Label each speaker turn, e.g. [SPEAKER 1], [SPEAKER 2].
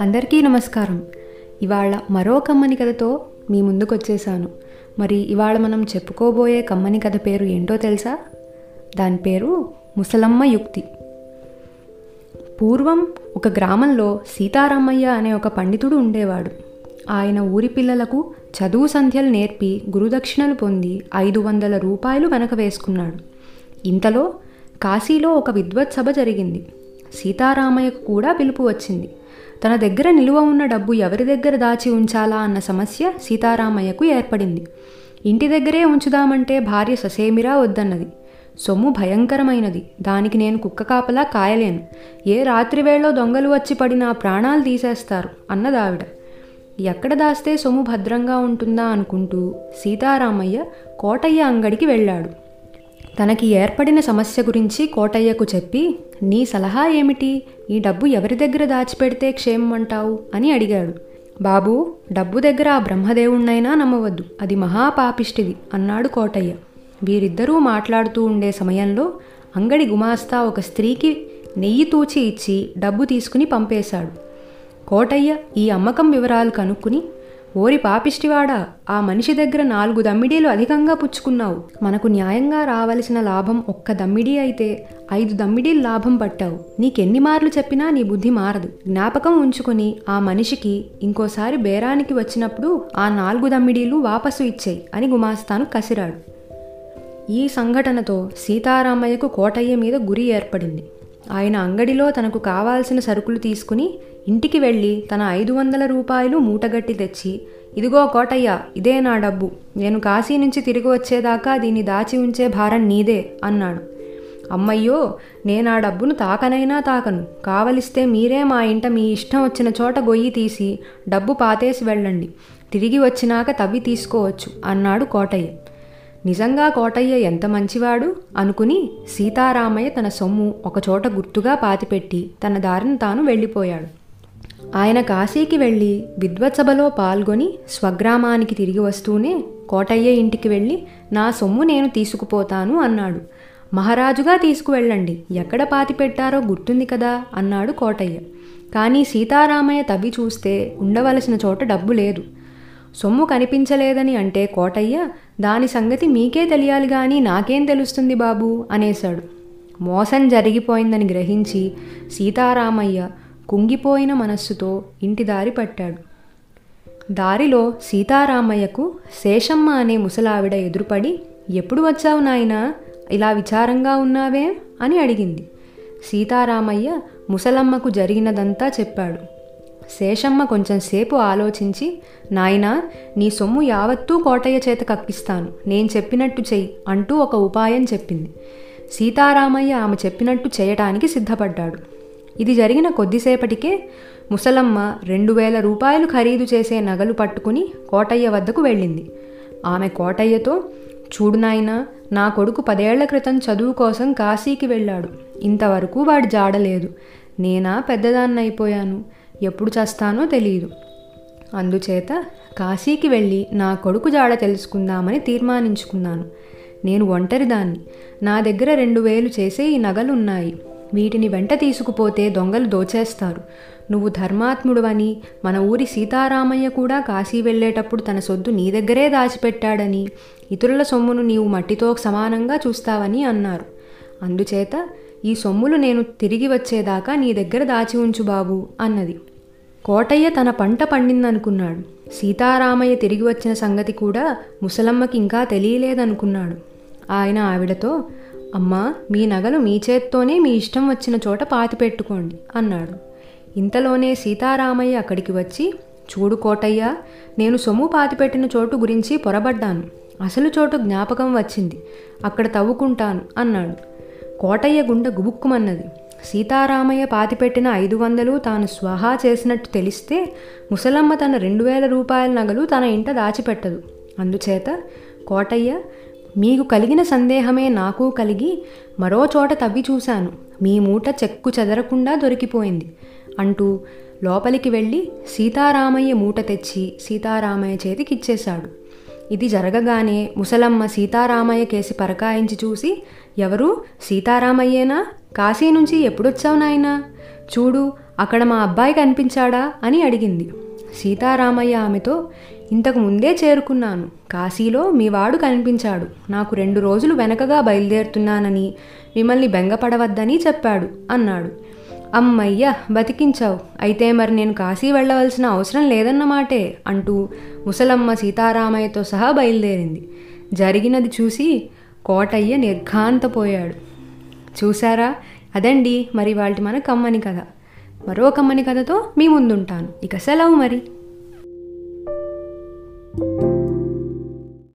[SPEAKER 1] అందరికీ నమస్కారం. ఇవాళ మరో కమ్మని కథతో మీ ముందుకు వచ్చేసాను మరి ఇవాళ మనం చెప్పుకోబోయే కమ్మని కథ పేరు ఏంటో తెలుసా? దాని పేరు ముసలమ్మ యుక్తి. పూర్వం ఒక గ్రామంలో సీతారామయ్య అనే ఒక పండితుడు ఉండేవాడు. ఆయన ఊరి పిల్లలకు చదువు సంధ్యలు నేర్పి గురుదక్షిణలు పొంది ఐదు వందల రూపాయలు వెనక వేసుకున్నాడు. ఇంతలో కాశీలో ఒక విద్వత్ సభ జరిగింది. సీతారామయ్యకు కూడా పిలుపు వచ్చింది. తన దగ్గర నిలువ ఉన్న డబ్బు ఎవరి దగ్గర దాచి ఉంచాలా అన్న సమస్య సీతారామయ్యకు ఏర్పడింది. ఇంటి దగ్గరే ఉంచుదామంటే భార్య ససేమిరా వద్దన్నది. సొమ్ము భయంకరమైనది. దానికి నేను కుక్క కాపలా కాయలేను. ఏ రాత్రివేళలో దొంగలు వచ్చి పడి నా ప్రాణాలు తీసేస్తారు అన్నదావిడ. ఎక్కడ దాస్తే సొమ్ము భద్రంగా ఉంటుందా అనుకుంటూ సీతారామయ్య కోటయ్య అంగడికి వెళ్ళాడు. తనకి ఏర్పడిన సమస్య గురించి కోటయ్యకు చెప్పి నీ సలహా ఏమిటి? ఈ డబ్బు ఎవరి దగ్గర దాచిపెడితే క్షేమం అంటావు అని అడిగాడు. బాబు డబ్బు దగ్గర ఆ బ్రహ్మదేవుణ్ణైనా నమ్మవద్దు. అది మహాపాపిష్టిది అన్నాడు కోటయ్య. వీరిద్దరూ మాట్లాడుతూ ఉండే సమయంలో అంగడి గుమాస్తా ఒక స్త్రీకి నెయ్యి తూచి ఇచ్చి డబ్బు తీసుకుని పంపేశాడు. కోటయ్య ఈ అమ్మకం వివరాలు కనుక్కుని ఓరి పాపిష్టివాడా ఆ మనిషి దగ్గర నాలుగు దమ్మిడీలు అధికంగా పుచ్చుకున్నావు. మనకు న్యాయంగా రావలసిన లాభం ఒక్క దమ్మిడీ అయితే ఐదు దమ్మిడీలు లాభం పట్టావు. నీకెన్ని మార్లు చెప్పినా నీ బుద్ధి మారదు. జ్ఞాపకం ఉంచుకుని ఆ మనిషికి ఇంకోసారి బేరానికి వచ్చినప్పుడు ఆ నాలుగు దమ్మిడీలు వాపసు ఇచ్చేయి అని గుమాస్తాను కసిరాడు. ఈ సంఘటనతో సీతారామయ్యకు కోటయ్య మీద గురి ఏర్పడింది. ఆయన అంగడిలో తనకు కావాల్సిన సరుకులు తీసుకుని ఇంటికి వెళ్ళి తన ఐదు వందల రూపాయలు మూటగట్టి తెచ్చి ఇదిగో కోటయ్య ఇదే నా డబ్బు. నేను కాశీ నుంచి తిరిగి వచ్చేదాకా దీన్ని దాచి ఉంచే భారం నీదే అన్నాడు. అమ్మయ్యో నేను ఆ డబ్బును తాకనైనా తాకను. కావలిస్తే మీరే మా ఇంట మీ ఇష్టం వచ్చిన చోట గొయ్యి తీసి డబ్బు పాతేసి వెళ్ళండి. తిరిగి వచ్చినాక తవ్వి తీసుకోవచ్చు అన్నాడు కోటయ్య. నిజంగా కోటయ్య ఎంత మంచివాడు? అనుకుని సీతారామయ్య తన సొమ్ము ఒకచోట గుర్తుగా పాతిపెట్టి తన దారిని తాను వెళ్ళిపోయాడు. ఆయన కాశీకి వెళ్ళి విద్వత్సభలో పాల్గొని స్వగ్రామానికి తిరిగి వస్తూనే కోటయ్య ఇంటికి వెళ్ళి నా సొమ్ము నేను తీసుకుపోతాను అన్నాడు. మహారాజుగా తీసుకువెళ్ళండి. ఎక్కడ పాతి పెట్టారో గుర్తుంది కదా అన్నాడు కోటయ్య. కానీ సీతారామయ్య తవ్వి చూస్తే ఉండవలసిన చోట డబ్బు లేదు. సొమ్ము కనిపించలేదని అంటే కోటయ్య దాని సంగతి మీకే తెలియాలి కానీ నాకేం తెలుస్తుంది బాబు? అనేశాడు. మోసం జరిగిపోయిందని గ్రహించి సీతారామయ్య కుంగిపోయిన మనస్సుతో ఇంటి దారి పట్టాడు. దారిలో సీతారామయ్యకు శేషమ్మ అనే ముసలావిడ ఎదురుపడి ఎప్పుడు వచ్చావు నాయనా? ఇలా విచారంగా ఉన్నావే? అని అడిగింది. సీతారామయ్య ముసలమ్మకు జరిగినదంతా చెప్పాడు. శేషమ్మ కొంచెంసేపు ఆలోచించి నాయనా నీ సొమ్ము యావత్తూ కోటయ్య చేత కక్కిస్తాను. నేను చెప్పినట్టు చెయ్యి అంటూ ఒక ఉపాయం చెప్పింది. సీతారామయ్య ఆమె చెప్పినట్టు చేయటానికి సిద్ధపడ్డాడు. ఇది జరిగిన కొద్దిసేపటికే ముసలమ్మ రెండు వేల రూపాయలు ఖరీదు చేసే నగలు పట్టుకుని కోటయ్య వద్దకు వెళ్ళింది. ఆమె కోటయ్యతో చూడు నాయనా నా కొడుకు పదేళ్ళ క్రితం చదువు కోసం కాశీకి వెళ్ళాడు. ఇంతవరకు వాడు జాడలేదు. నేనా పెద్దదాన్నైపోయాను ఎప్పుడు చస్తానో తెలియదు అందుచేత కాశీకి వెళ్ళి నా కొడుకు జాడ తెలుసుకుందామని తీర్మానించుకున్నాను. నేను ఒంటరిదాన్ని. నా దగ్గర రెండు వేలు చేసే ఈ నగలున్నాయి. వీటిని వెంట తీసుకుపోతే దొంగలు దోచేస్తారు. నువ్వు ధర్మాత్ముడువని మన ఊరి సీతారామయ్య కూడా కాశీ వెళ్ళేటప్పుడు తన సొద్దు నీ దగ్గరే దాచిపెట్టాడని ఇతరుల సొమ్మును నీవు మట్టితో సమానంగా చూస్తావని అన్నారు. అందుచేత ఈ సొమ్ములు నేను తిరిగి వచ్చేదాకా నీ దగ్గర దాచి ఉంచు బాబు అన్నది. కోటయ్య తన పంట పండిందనుకున్నాడు. సీతారామయ్య తిరిగి వచ్చిన సంగతి కూడా ముసలమ్మకి ఇంకా తెలియలేదనుకున్నాడు. ఆయన ఆవిడతో అమ్మా మీ నగలు మీ చేత్తోనే మీ ఇష్టం వచ్చిన చోట పాతి పెట్టుకోండి అన్నాడు. ఇంతలోనే సీతారామయ్య అక్కడికి వచ్చి చూడు కోటయ్య నేను సొమ్ము పాతిపెట్టిన చోటు గురించి పొరబడ్డాను. అసలు చోటు జ్ఞాపకం వచ్చింది. అక్కడ తవ్వుకుంటాను అన్నాడు. కోటయ్య గుండె గుబుక్కుమన్నది. సీతారామయ్య పాతిపెట్టిన ఐదు వందలు తాను స్వహా చేసినట్టు తెలిస్తే ముసలమ్మ తన రెండు వేల రూపాయల నగలు తన ఇంట దాచిపెట్టదు. అందుచేత కోటయ్య మీకు కలిగిన సందేహమే నాకు కలిగి మరో చోట తవ్వి చూశాను. మీ మూట చెక్కు చెదరకుండా దొరికిపోయింది అంటూ లోపలికి వెళ్ళి సీతారామయ్య మూట తెచ్చి సీతారామయ్య చేతికిచ్చేశాడు. ఇది జరగగానే ముసలమ్మ సీతారామయ్య కేసి పరకాయించి చూసి ఎవరు? సీతారామయ్యేనా? కాశీ నుంచి ఎప్పుడొచ్చావు నాయనా? చూడు అక్కడ మా అబ్బాయి కనిపించాడా? అని అడిగింది. సీతారామయ్య ఆమెతో ఇంతకు ముందే చేరుకున్నాను. కాశీలో మీ వాడు కనిపించాడు. నాకు రెండు రోజులు వెనకగా బయలుదేరుతున్నానని మిమ్మల్ని బెంగపడవద్దని చెప్పాడు అన్నాడు. అమ్మయ్య బతికించావు. అయితే మరి నేను కాశీ వెళ్ళవలసిన అవసరం లేదన్నమాటే అంటూ ముసలమ్మ సీతారామయ్యతో సహా బయలుదేరింది. జరిగినది చూసి కోటయ్య నిర్ఘాంతపోయాడు. చూసారా అదండి మరి వాళ్ళటి మన కమ్మని కథ. మరో కమ్మని కథతో మీ ముందుంటాను. ఇక సెలవు మరి.